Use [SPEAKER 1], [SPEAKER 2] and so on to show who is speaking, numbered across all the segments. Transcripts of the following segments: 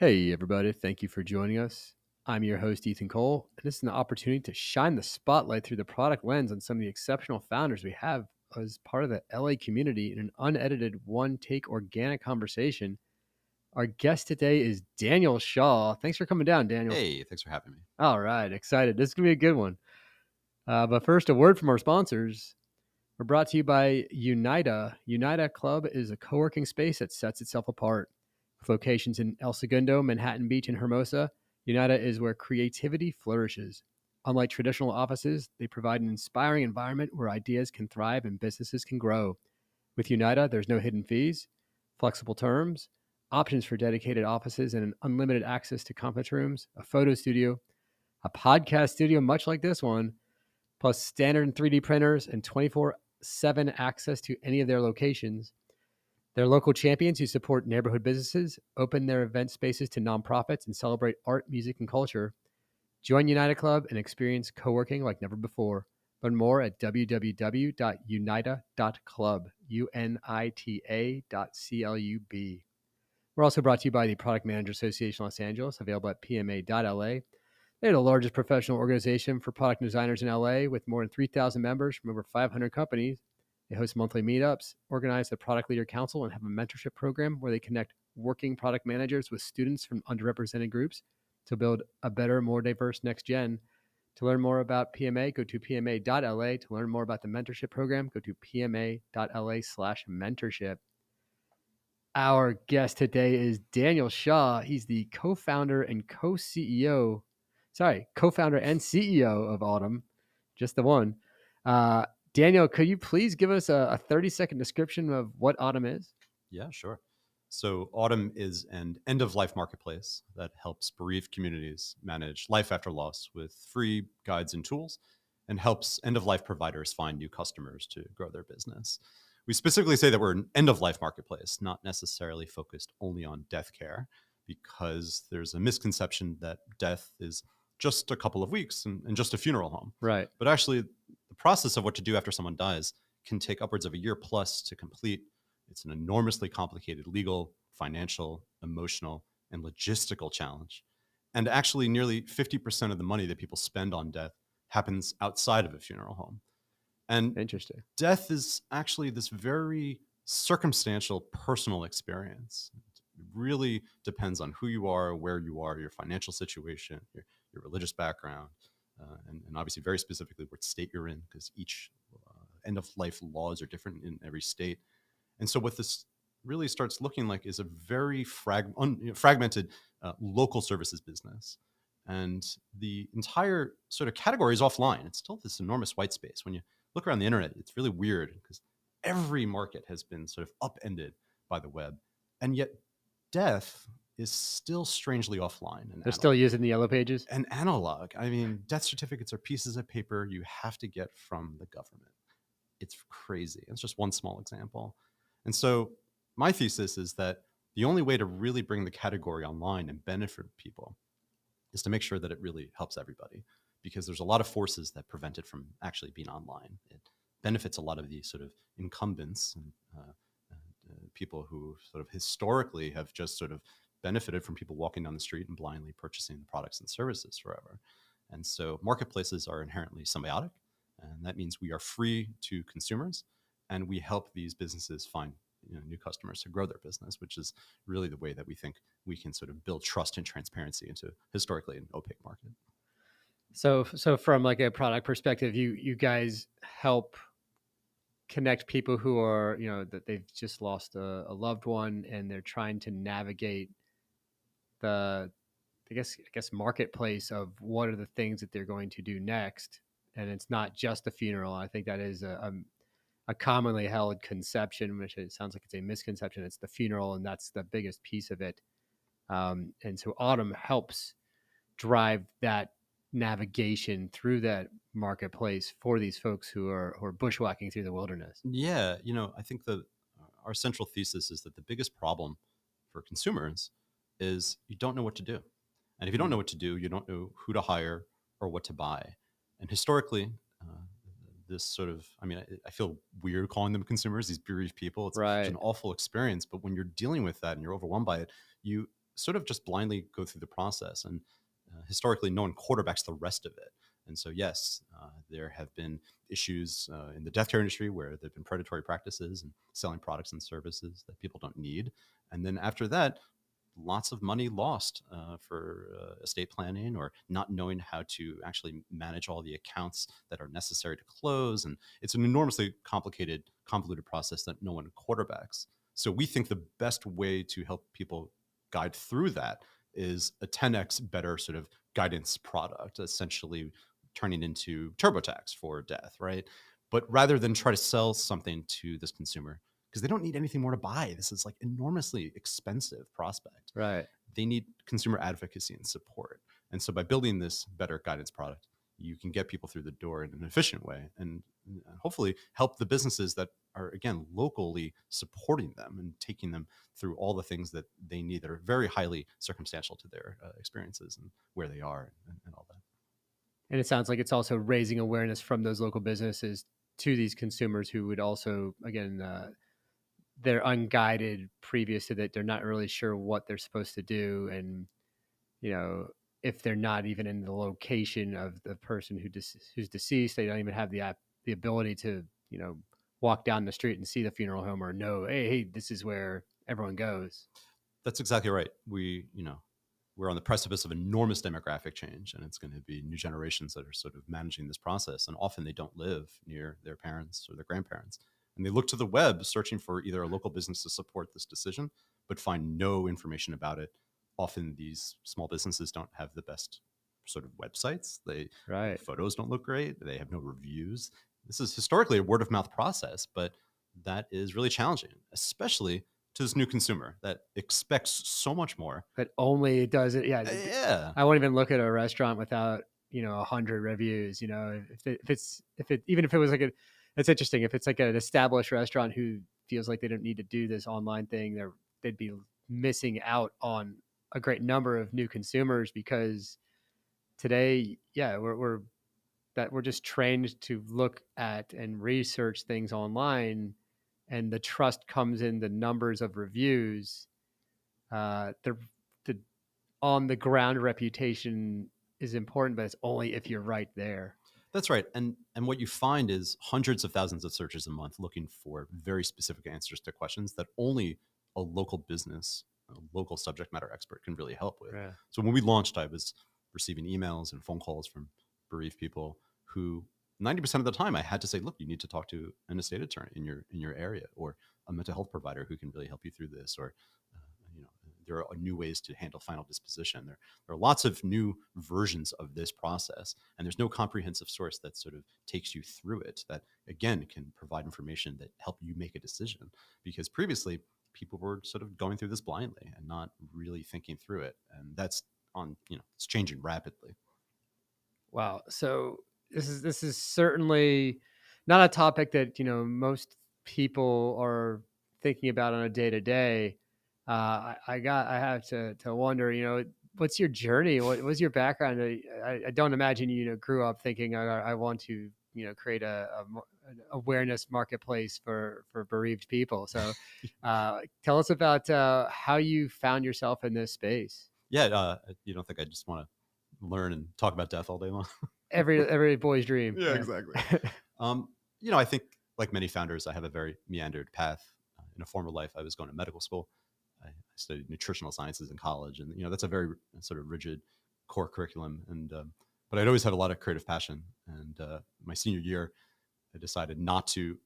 [SPEAKER 1] Hey, everybody. Thank you for joining us. I'm your host, Ethan Cole, and this is an opportunity to shine the spotlight through the product lens on some of the exceptional founders we have as part of the LA community in an unedited, one take organic conversation. Our guest today is Daniel Shaw. Thanks for coming down, Daniel.
[SPEAKER 2] Hey, thanks for having me.
[SPEAKER 1] All right, excited. This is going to be a good one. Uh, but first, a word from our sponsors. We're brought to you by Unita. Unita Club is a co working space that sets itself apart. With locations in El Segundo, Manhattan Beach, and Hermosa, Unita is where creativity flourishes. Unlike traditional offices, they provide an inspiring environment where ideas can thrive and businesses can grow. With Unita, there's no hidden fees, flexible terms, options for dedicated offices, and an unlimited access to conference rooms, a photo studio, a podcast studio, much like this one, plus standard 3D printers and 24 7 access to any of their locations. They're local champions who support neighborhood businesses, open their event spaces to nonprofits, and celebrate art, music, and culture. Join Unita Club and experience co working like never before. Learn more at www.unita.club, U N I T A dot C L U B. We're also brought to you by the Product Manager Association Los Angeles, available at pma.la. They're the largest professional organization for product designers in LA with more than 3,000 members from over 500 companies. They host monthly meetups, organize the Product Leader Council, and have a mentorship program where they connect working product managers with students from underrepresented groups to build a better, more diverse next gen. To learn more about PMA, go to pma.la. To learn more about the mentorship program, go to pma.la slash mentorship. Our guest today is Daniel Shaw. He's the co founder and co CEO, sorry, co founder and CEO of Autumn, just the one. Uh, Daniel, could you please give us a, a 30 second description of what Autumn is?
[SPEAKER 2] Yeah, sure. So, Autumn is an end of life marketplace that helps bereaved communities manage life after loss with free guides and tools and helps end of life providers find new customers to grow their business. We specifically say that we're an end of life marketplace, not necessarily focused only on death care, because there's a misconception that death is just a couple of weeks and, and just a funeral home.
[SPEAKER 1] Right.
[SPEAKER 2] But actually, process of what to do after someone dies can take upwards of a year plus to complete. It's an enormously complicated legal, financial, emotional, and logistical challenge. And actually, nearly 50% of the money that people spend on death happens outside of a funeral home. And
[SPEAKER 1] Interesting.
[SPEAKER 2] death is actually this very circumstantial personal experience. It really depends on who you are, where you are, your financial situation, your, your religious background, and, and, obviously very specifically what state you're in, because each uh, end of life laws are different in every state. And so, what this really starts looking like is a very frag- un- you know, fragmented uh, local services business. And the entire sort of category is offline. It's still this enormous white space. When you look around the internet, it's really weird because every market has been sort of upended by the web. And yet, death is still strangely offline. And
[SPEAKER 1] They're
[SPEAKER 2] analog.
[SPEAKER 1] still using the yellow pages.
[SPEAKER 2] and analog. I mean, death certificates are pieces of paper you have to get from the government. It's crazy. It's just one small example. And so, my thesis is that the only way to really bring the category online and benefit people is to make sure that it really helps everybody because there's a lot of forces that prevent it from actually being online. It benefits a lot of the sort of incumbents and uh, uh, people who sort of historically have just sort of benefited from people walking down the street and blindly purchasing the products and services forever. And so marketplaces are inherently symbiotic, and that means we are free to consumers, and we help these businesses find you know, new customers to grow their business, which is really the way that we think we can sort of build trust and transparency into historically an opaque market.
[SPEAKER 1] So, so from like a product perspective, you you guys help connect people who are you know that they've just lost a, a loved one and they're trying to navigate the I guess I guess marketplace of what are the things that they're going to do next, and it's not just the funeral. I think that is a, a, a commonly held conception, which it sounds like it's a misconception. It's the funeral, and that's the biggest piece of it. Um, and so Autumn helps drive that navigation through that marketplace for these folks who are who are bushwhacking through the wilderness.
[SPEAKER 2] Yeah, you know, I think that our central thesis is that the biggest problem for consumers is you don't know what to do. And if you don't know what to do, you don't know who to hire or what to buy. And historically, uh, this sort of, I mean, I, I, feel weird calling them consumers, these bereaved people. It's,
[SPEAKER 1] right.
[SPEAKER 2] it's an awful experience. But when you're dealing with that and you're overwhelmed by it, you sort of just blindly go through the process. And uh, historically, no one quarterbacks the rest of it. And so, yes, uh, there have been issues uh, in the death care industry where there have been predatory practices and selling products and services that people don't need. And then after that, lots of money lost uh, for uh, estate planning or not knowing how to actually manage all the accounts that are necessary to close. And it's an enormously complicated, convoluted process that no one quarterbacks. So we think the best way to help people guide through that is a 10x better sort of guidance product, essentially turning into TurboTax for death, right? But rather than try to sell something to this consumer, because they don't need anything more to buy. This is like enormously expensive prospect.
[SPEAKER 1] Right.
[SPEAKER 2] They need consumer advocacy and support. And so by building this better guidance product, you can get people through the door in an efficient way and hopefully help the businesses that are again locally supporting them and taking them through all the things that they need that are very highly circumstantial to their uh, experiences and where they are and, and all that.
[SPEAKER 1] And it sounds like it's also raising awareness from those local businesses to these consumers who would also, again, uh, they're unguided previous to that. They're not really sure what they're supposed to do, and you know, if they're not even in the location of the person who dis- who's deceased, they don't even have the the ability to you know walk down the street and see the funeral home or know, hey, hey, this is where everyone goes.
[SPEAKER 2] That's exactly right. We, you know, we're on the precipice of enormous demographic change, and it's going to be new generations that are sort of managing this process. And often they don't live near their parents or their grandparents. And they look to the web searching for either a local business to support this decision, but find no information about it often these small businesses don't have the best sort of websites. They
[SPEAKER 1] right.
[SPEAKER 2] photos don't look great. They have no reviews. This is historically a word of mouth process, but that is really challenging, especially to this new consumer that expects so much more.
[SPEAKER 1] But only does it. Yeah.
[SPEAKER 2] Uh, yeah.
[SPEAKER 1] I won't even look at a restaurant without you know a hundred reviews. You know, if, it, if it's if it even if it was like a, it's interesting. If it's like an established restaurant who feels like they don't need to do this online thing, they're they'd be missing out on a great number of new consumers because today, yeah, we're, we're that we're just trained to look at and research things online, and the trust comes in the numbers of reviews. Uh, the the on the ground reputation is important, but it's only if you're right there.
[SPEAKER 2] That's right. And and what you find is hundreds of thousands of searches a month looking for very specific answers to questions that only a local business a local subject matter expert can really help with.
[SPEAKER 1] Yeah.
[SPEAKER 2] So when we launched, I was receiving emails and phone calls from bereaved people who 90% of the time I had to say, look, you need to talk to an estate attorney in your in your area or a mental health provider who can really help you through this or there are uh, new ways to handle final disposition there, there are lots of new versions of this process and there's no comprehensive source that sort of takes you through it that again can provide information that help you make a decision because previously people were sort of going through this blindly and not really thinking through it. And that's on, you know, it's changing rapidly.
[SPEAKER 1] Wow. So this is this is certainly not a topic that, you know, most people are thinking about on a day to day. I, I got I have to to wonder, you know, what's your journey? What was your background? I, I, don't imagine you know grew up thinking I, I want to you know create a, a awareness marketplace for for bereaved people. So, uh, tell us about uh, how you found yourself in this space.
[SPEAKER 2] Yeah, uh, you don't think I just want to learn and talk about death all day long?
[SPEAKER 1] every every boy's dream.
[SPEAKER 2] Yeah, exactly. um, you know, I think like many founders, I have a very meandered path. Uh, in a former life, I was going to medical school. I studied nutritional sciences in college, and you know that's a very sort of rigid core curriculum. And um, but I'd always had a lot of creative passion. And uh, my senior year, I decided not to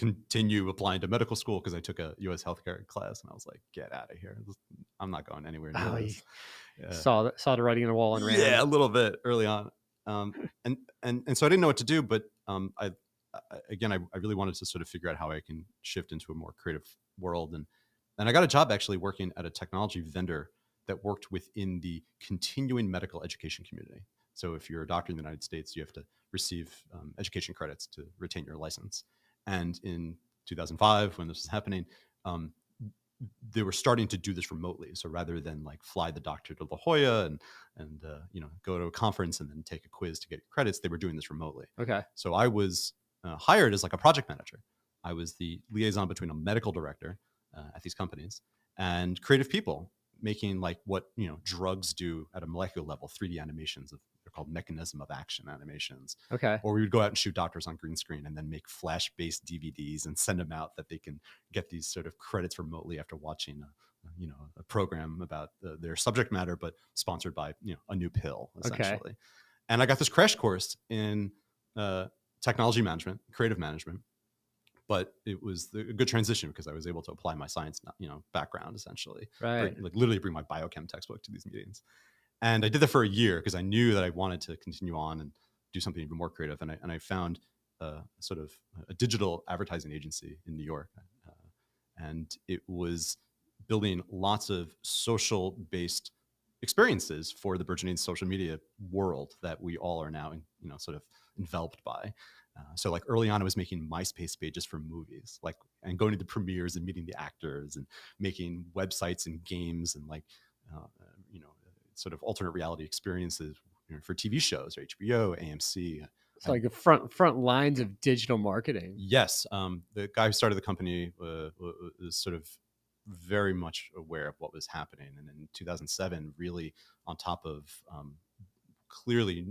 [SPEAKER 2] continue applying to medical school because I took a U.S. healthcare class, and I was like, "Get out of here! I'm not going anywhere near
[SPEAKER 1] oh,
[SPEAKER 2] this."
[SPEAKER 1] Yeah. Saw the, saw the writing on the wall and ran.
[SPEAKER 2] Yeah, a little bit early on, um, and and and so I didn't know what to do. But um, I, I again, I, I really wanted to sort of figure out how I can shift into a more creative world, and and I got a job actually working at a technology vendor that worked within the continuing medical education community. So if you're a doctor in the United States, you have to receive um, education credits to retain your license. And in 2005, when this was happening, um, they were starting to do this remotely. So rather than like fly the doctor to La Jolla and and uh, you know go to a conference and then take a quiz to get credits, they were doing this remotely.
[SPEAKER 1] Okay.
[SPEAKER 2] So I was uh, hired as like a project manager. I was the liaison between a medical director uh, at these companies and creative people making like what you know drugs do at a molecular level 3d animations of they're called mechanism of action animations
[SPEAKER 1] Okay.
[SPEAKER 2] or we would go out and shoot doctors on green screen and then make flash based dvds and send them out that they can get these sort of credits remotely after watching a, you know a program about uh, their subject matter but sponsored by you know a new pill essentially
[SPEAKER 1] Okay.
[SPEAKER 2] essentially and i got this crash course in uh, technology management creative management but it was the, a good transition because i was able to apply my science you know background essentially
[SPEAKER 1] Right.
[SPEAKER 2] like literally bring my biochem textbook to these meetings. And I did that for a year because I knew that I wanted to continue on and do something even more creative. And I, and I found uh, sort of a digital advertising agency in New York. Uh, and it was building lots of social based experiences for the burgeoning social media world that we all are now, you know, sort of enveloped by. Uh, so like early on, I was making MySpace pages for movies, like and going to the premieres and meeting the actors and making websites and games and like uh, you know sort of alternate reality experiences you know, for TV shows or HBO, AMC.
[SPEAKER 1] It's like the front front lines of digital marketing.
[SPEAKER 2] Yes, um, the guy who started the company uh, was sort of very much aware of what was happening, and in 2007, really on top of um, clearly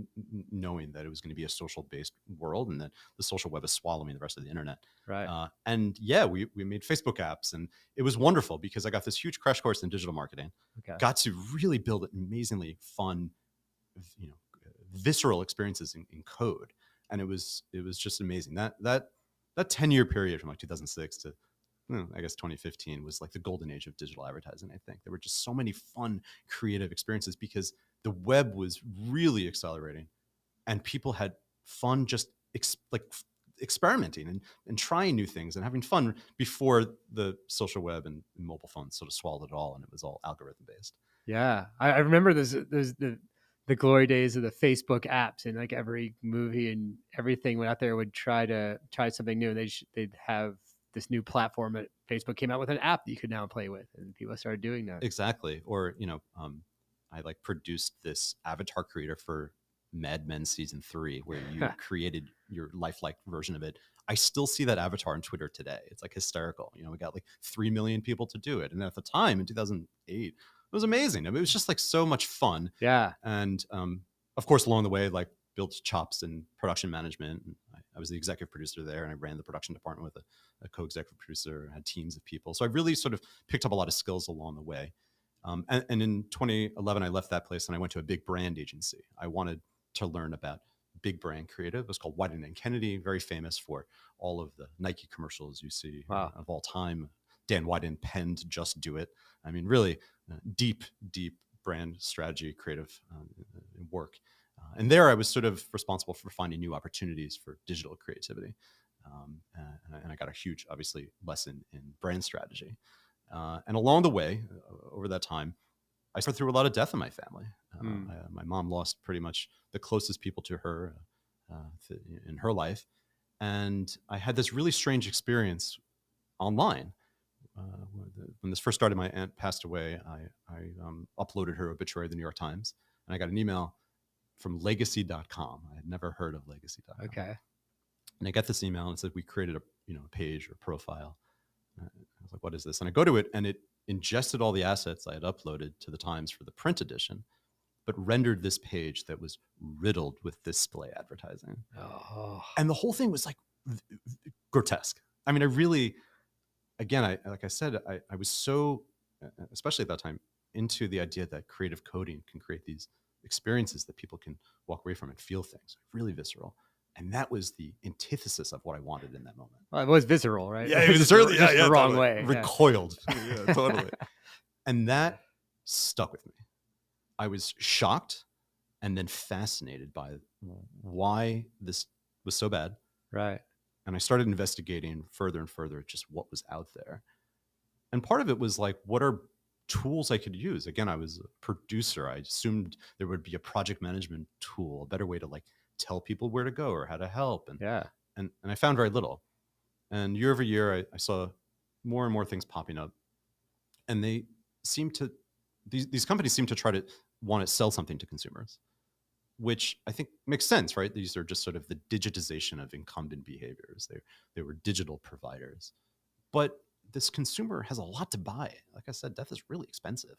[SPEAKER 2] knowing that it was going to be a social based world and that the social web is swallowing the rest of the internet.
[SPEAKER 1] Right.
[SPEAKER 2] Uh, and yeah, we, we made Facebook apps and it was wonderful because I got this huge crash course in digital marketing,
[SPEAKER 1] okay.
[SPEAKER 2] got to really build amazingly fun, you know, visceral experiences in, in code. And it was, it was just amazing. That, that, that 10 year period from like 2006 to, I guess 2015 was like the golden age of digital advertising. I think there were just so many fun, creative experiences because the web was really accelerating and people had fun just ex- like f- experimenting and, and trying new things and having fun before the social web and, and mobile phones sort of swallowed it all and it was all algorithm based
[SPEAKER 1] Yeah, I, I remember the the glory days of the Facebook apps, and like every movie and everything went out there would try to try something new. And they sh- they'd have this new platform that Facebook came out with an app that you could now play with, and people started doing that.
[SPEAKER 2] exactly or you know um, i like produced this avatar creator for mad men season three where you created your lifelike version of it. I still see that avatar on twitter today. It's like hysterical. You know we got like 3 million people to do it. And at the time in 2008 it was amazing. I mean, it was just like so much fun.
[SPEAKER 1] Yeah,
[SPEAKER 2] and um, of course along the way like built chops in production management. I, I was the executive producer there and i ran the production department with a, a co-executive producer and had teams of people. So i really sort of picked up a lot of skills along the way um, and, and in 2011 i left that place and i went to a big brand agency i wanted to learn about big brand creative it was called Wieden and kennedy very famous for all of the nike commercials you see uh,
[SPEAKER 1] Wow.
[SPEAKER 2] of all time dan Wieden penned just do it i mean really uh, deep deep brand strategy creative um, work uh, and there I was sort of responsible for finding new opportunities for digital creativity. Um, uh, and, and I got a huge, obviously, lesson in brand strategy. Uh, and along the way, uh, over that time, I went through a lot of death in my family. Uh,
[SPEAKER 1] Mm.
[SPEAKER 2] I- my mom lost pretty much the closest people to her uh, th- in her life. And I had this really strange experience online. Uh, when this first started, my aunt passed away. I, I um, uploaded her obituary to the New York Times, and I got an email from legacy.com. I had never heard of legacy.com.
[SPEAKER 1] okay.
[SPEAKER 2] And I got this email and it said we created a you know a page or profile. I was like, what is this? And I go to it and it ingested all the assets I had uploaded to the Times for the print edition, but rendered this page that was riddled with display advertising.
[SPEAKER 1] Oh,
[SPEAKER 2] And the whole thing was like grotesque. I mean, I really, again, I like I said, I, I was so, especially at that time, into the idea that creative coding can create these experiences that people can walk away from and feel things really visceral. And that was the antithesis of what I wanted in that moment.
[SPEAKER 1] well, it was visceral, right?
[SPEAKER 2] Yeah, it was certainly yeah, yeah,
[SPEAKER 1] the wrong
[SPEAKER 2] totally.
[SPEAKER 1] way. yeah.
[SPEAKER 2] Recoiled. yeah, totally. and that stuck with me. I was shocked and then fascinated by why this was so bad.
[SPEAKER 1] Right.
[SPEAKER 2] And I started investigating further and further just what was out there. And part of it was like, what are tools I could use? Again, I was a producer. I assumed there would be a project management tool, a better way to like tell people where to go or how to help. And
[SPEAKER 1] Yeah.
[SPEAKER 2] and, and I found very little. And year over year, I, I saw more and more things popping up, and they seem to these these companies seem to try to want to sell something to consumers, which I think makes sense, right? These are just sort of the digitization of incumbent behaviors. They they were digital providers, but this consumer has a lot to buy. Like I said, death is really expensive,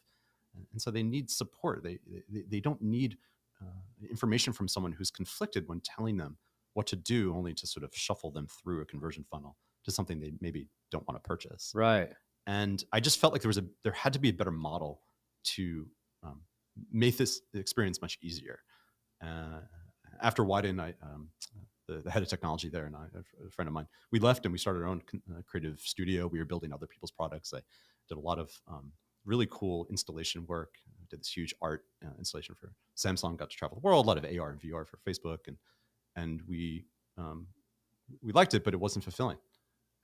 [SPEAKER 2] and, and so they need support. They they, they don't need uh, information from someone who's conflicted when telling them what to do, only to sort of shuffle them through a conversion funnel to something they maybe don't want to purchase.
[SPEAKER 1] Right.
[SPEAKER 2] And I just felt like there was a there had to be a better model to um, make this experience much easier. Uh, after Wieden, I um, the, the, head of technology there and I, a friend of mine, we left and we started our own uh, creative studio. We were building other people's products. I did a lot of um, really cool installation work. Did this huge art uh, installation for Samsung. Got to travel the world. A lot of AR and VR for Facebook, and and we um, we liked it, but it wasn't fulfilling.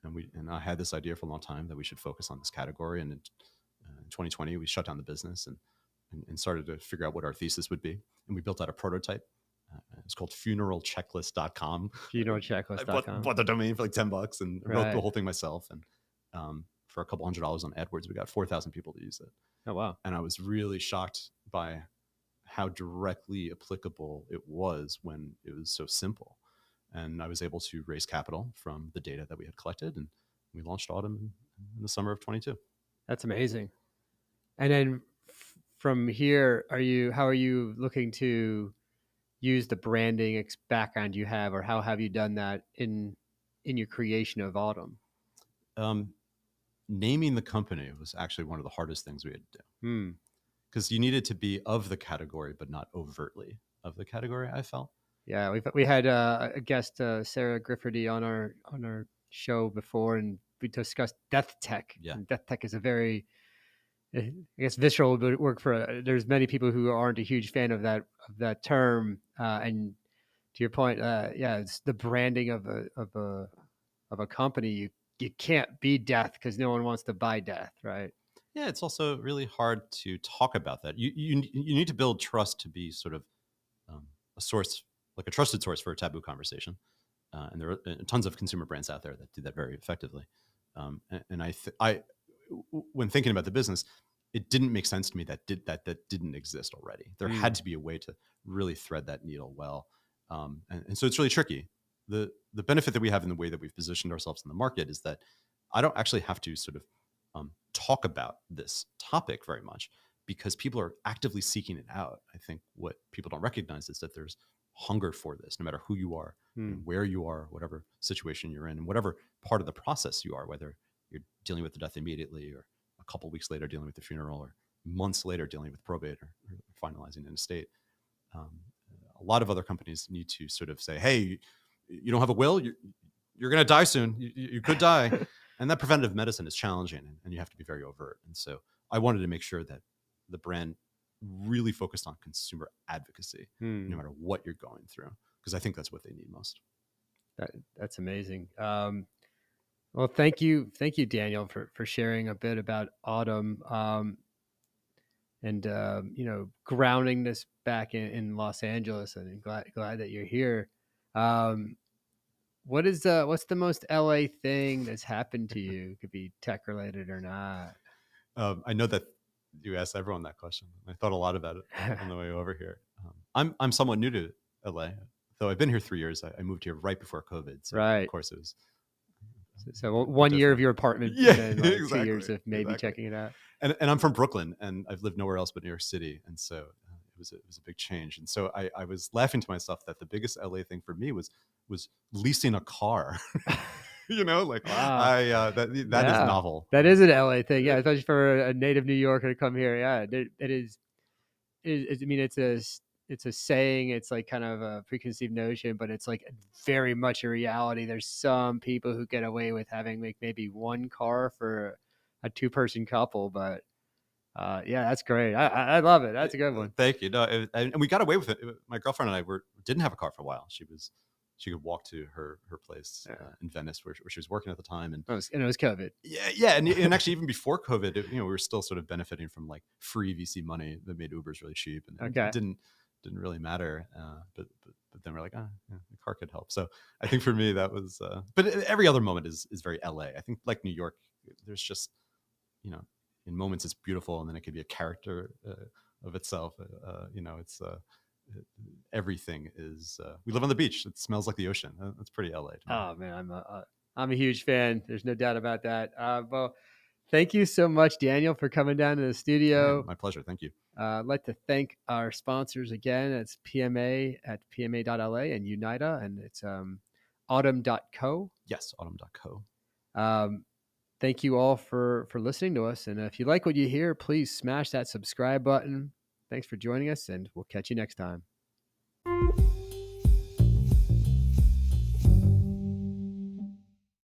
[SPEAKER 2] And we and I had this idea for a long time that we should focus on this category. And in, uh, in 2020, we shut down the business and, and, and started to figure out what our thesis would be. And we built out a prototype. Uh, it's called funeralchecklist.com.
[SPEAKER 1] Funeralchecklist.com. I
[SPEAKER 2] bought, bought the domain for like 10 bucks and right. wrote the whole thing myself. And um, for a couple hundred dollars on AdWords, we got 4,000 people to use it.
[SPEAKER 1] Oh, wow.
[SPEAKER 2] And I was really shocked by how directly applicable it was when it was so simple. And I was able to raise capital from the data that we had collected, and we launched Autumn in, the summer of 22.
[SPEAKER 1] That's amazing. And then f- from here, are you? How are you looking to use the branding ex- background you have, or how have you done that in in your creation of Autumn?
[SPEAKER 2] Um, naming the company was actually one of the hardest things we had to do.
[SPEAKER 1] Hmm
[SPEAKER 2] because you needed to be of the category, but not overtly of the category. I felt.
[SPEAKER 1] Yeah, we we had uh, a guest, uh, Sarah Grifferty, on our on our show before, and we discussed death tech.
[SPEAKER 2] Yeah,
[SPEAKER 1] and death tech is a very, eh, I guess, visceral would work for. Uh, there's many people who aren't a huge fan of that of that term, uh, and to your point, uh, yeah, it's the branding of a of a of a company. You you can't be death because no one wants to buy death, right?
[SPEAKER 2] Yeah, it's also really hard to talk about that. You you you need to build trust to be sort of um, a source, like a trusted source for a taboo conversation. Uh, and there are uh, tons of consumer brands out there that do that very effectively. Um, and, and, I, th- I, when thinking about the business, it didn't make sense to me that did that that didn't exist already. There mm. had to be a way to really thread that needle well, um, and, and so it's really tricky. The The benefit that we have in the way that we've positioned ourselves in the market is that I don't actually have to sort of um, talk about this topic very much because people are actively seeking it out. I think what people don't recognize is that there's hunger for this, no matter who you are,
[SPEAKER 1] hmm.
[SPEAKER 2] where you are, whatever situation you're in, and whatever part of the process you are, whether you're dealing with the death immediately or a couple weeks later dealing with the funeral or months later dealing with probate or, or finalizing an estate. Um, a lot of other companies need to sort of say, hey, you don't have a will, you're, you're going to die soon. You, you could die. and that preventative medicine is challenging and, and you have to be very overt and so i wanted to make sure that the brand really focused on consumer advocacy
[SPEAKER 1] hmm.
[SPEAKER 2] no matter what you're going through because i think that's what they need most
[SPEAKER 1] that, that's amazing um, well thank you thank you daniel for, for sharing a bit about autumn um, and uh, you know grounding this back in, in los angeles and glad, glad that you're here um, what is uh what's the most LA thing that's happened to you? Could be tech related or not.
[SPEAKER 2] Um, I know that you asked everyone that question. I thought a lot about it on the way over here. Um, I'm I'm somewhat new to LA, though I've been here three years. I, I moved here right before COVID, so
[SPEAKER 1] right.
[SPEAKER 2] Of course, it was.
[SPEAKER 1] So, so one year of your apartment,
[SPEAKER 2] yeah,
[SPEAKER 1] and like
[SPEAKER 2] exactly,
[SPEAKER 1] two years of maybe
[SPEAKER 2] exactly.
[SPEAKER 1] checking it out.
[SPEAKER 2] And and I'm from Brooklyn, and I've lived nowhere else but New York City, and so uh, it was a, it was a big change. And so I, I was laughing to myself that the biggest LA thing for me was was leasing a car. you know, like wow. I uh, that that yeah. is novel.
[SPEAKER 1] That is an LA thing, yeah. Especially for a native New Yorker to come here, yeah. It, it is. It, I mean, it's a it's a saying. It's like kind of a preconceived notion, but it's like very much a reality. There's some people who get away with having like maybe one car for a two person couple, but uh, yeah, that's great. I, I love it. That's a good one.
[SPEAKER 2] Thank you. No, it, and we got away with it. My girlfriend and I were didn't have a car for a while. She was she could walk to her her place yeah. uh, in Venice where, where, she was working at the time, and,
[SPEAKER 1] it was, and it was COVID.
[SPEAKER 2] Yeah, yeah, and, and actually even before COVID, it, you know, we were still sort of benefiting from like free VC money that made Ubers really cheap, and
[SPEAKER 1] okay.
[SPEAKER 2] it didn't didn't really matter. Uh, but, but but then we're like, ah, yeah, the car could help. So I think for me that was. Uh, but every other moment is is very LA. I think like New York, there's just you know in moments it's beautiful, and then it could be a character uh, of itself. Uh, uh, you know, it's everything is. Uh, we live on the beach. It smells like the ocean. That's pretty LA.
[SPEAKER 1] Oh man, I'm a, I'm a huge fan. There's no doubt about that. Uh, well, Thank you so much, Daniel, for coming down to the
[SPEAKER 2] Yeah,
[SPEAKER 1] studio.
[SPEAKER 2] my pleasure. Thank you.
[SPEAKER 1] Uh, I'd like to thank our sponsors again. It's PMA at pma.la and Unita, and it's um, autumn.co.
[SPEAKER 2] Yes, autumn.co.
[SPEAKER 1] Um, thank you all for for listening to us. And if you like what you hear, please smash that subscribe button. Thanks for joining us, and we'll catch you next time.